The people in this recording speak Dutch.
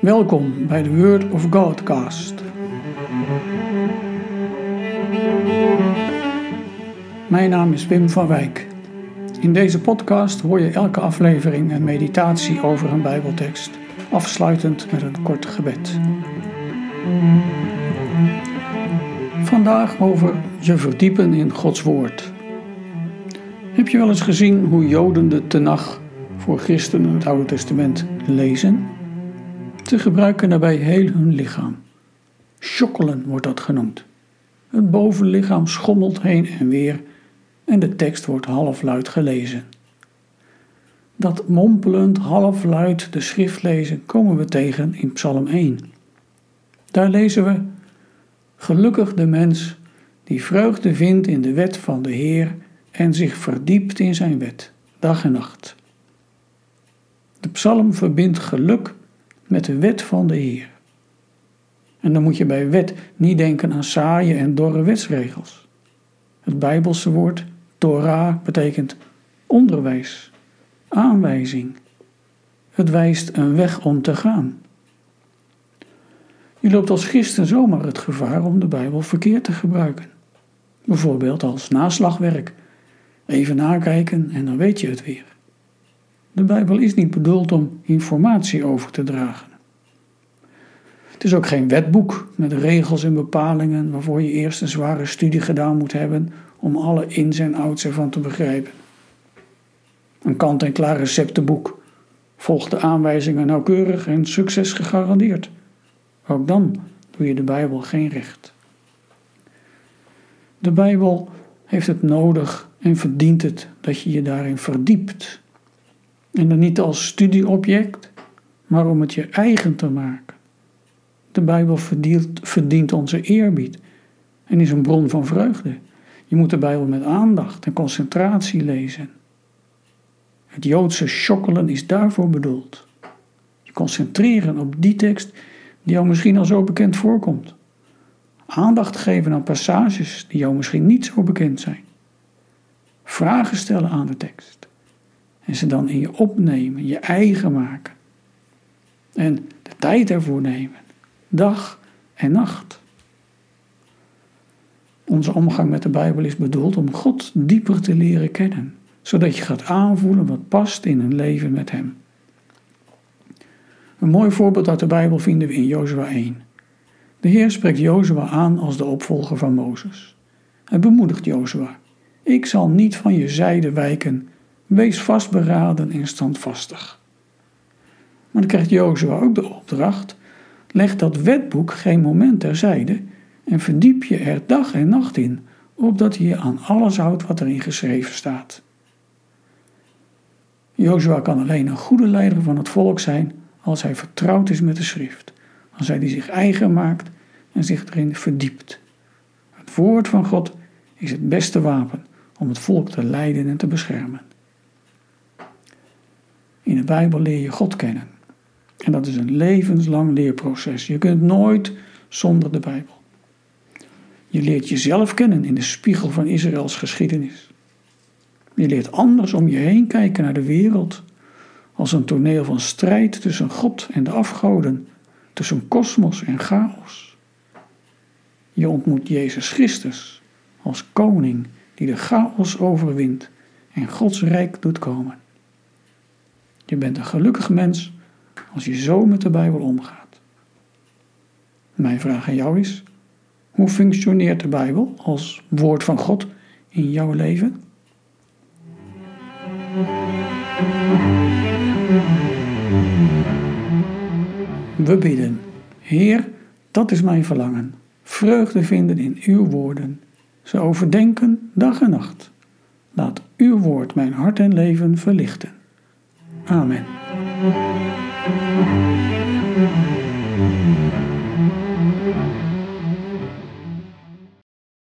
Welkom bij de Word of Godcast. Mijn naam is Wim van Wijk. In deze podcast hoor je elke aflevering een meditatie over een Bijbeltekst, afsluitend met een kort gebed. Vandaag over je verdiepen in Gods Woord. Heb je wel eens gezien hoe Joden de Tenach voor christenen het Oude Testament lezen? Ze gebruiken daarbij heel hun lichaam. Schokkelen wordt dat genoemd. Het bovenlichaam schommelt heen en weer en de tekst wordt halfluid gelezen. Dat mompelend halfluid de schrift lezen komen we tegen in Psalm 1. Daar lezen we: Gelukkig de mens die vreugde vindt in de wet van de Heer en zich verdiept in zijn wet, dag en nacht. De psalm verbindt geluk met de wet van de Heer. En dan moet je bij wet niet denken aan saaie en dorre wetsregels. Het Bijbelse woord Torah betekent onderwijs, aanwijzing. Het wijst een weg om te gaan. Je loopt als christen zomaar het gevaar om de Bijbel verkeerd te gebruiken. Bijvoorbeeld als naslagwerk. Even nakijken en dan weet je het weer. De Bijbel is niet bedoeld om informatie over te dragen. Het is ook geen wetboek met regels en bepalingen waarvoor je eerst een zware studie gedaan moet hebben om alle ins en outs ervan te begrijpen. Een kant-en-klaar receptenboek volgt de aanwijzingen nauwkeurig en succes gegarandeerd. Ook dan doe je de Bijbel geen recht. De Bijbel heeft het nodig en verdient het dat je je daarin verdiept. En dan niet als studieobject, maar om het je eigen te maken. De Bijbel verdient, verdient onze eerbied en is een bron van vreugde. Je moet de Bijbel met aandacht en concentratie lezen. Het Joodse schokkelen is daarvoor bedoeld. Je concentreren op die tekst die jou misschien al zo bekend voorkomt. Aandacht geven aan passages die jou misschien niet zo bekend zijn. Vragen stellen aan de tekst. En ze dan in je opnemen, je eigen maken. En de tijd ervoor nemen, dag en nacht. Onze omgang met de Bijbel is bedoeld om God dieper te leren kennen, zodat je gaat aanvoelen wat past in een leven met Hem. Een mooi voorbeeld uit de Bijbel vinden we in Jozua 1. De Heer spreekt Jozua aan als de opvolger van Mozes. Hij bemoedigt Jozua: Ik zal niet van je zijde wijken, wees vastberaden en standvastig. Maar dan krijgt Jozua ook de opdracht: leg dat wetboek geen moment terzijde en verdiep je er dag en nacht in, opdat je aan alles houdt wat erin geschreven staat. Jozua kan alleen een goede leider van het volk zijn als hij vertrouwd is met de schrift, als hij die zich eigen maakt en zich erin verdiept. Het woord van God is het beste wapen om het volk te leiden en te beschermen. In de Bijbel leer je God kennen. En dat is een levenslang leerproces. Je kunt nooit zonder de Bijbel. Je leert jezelf kennen in de spiegel van Israëls geschiedenis. Je leert anders om je heen kijken naar de wereld als een toneel van strijd tussen God en de afgoden, tussen kosmos en chaos. Je ontmoet Jezus Christus als koning die de chaos overwint en Gods rijk doet komen. Je bent een gelukkig mens als je zo met de Bijbel omgaat. Mijn vraag aan jou is: hoe functioneert de Bijbel als woord van God in jouw leven? We bidden. Heer, dat is mijn verlangen. Vreugde vinden in uw woorden. Ze overdenken dag en nacht. Laat uw woord mijn hart en leven verlichten. Amen.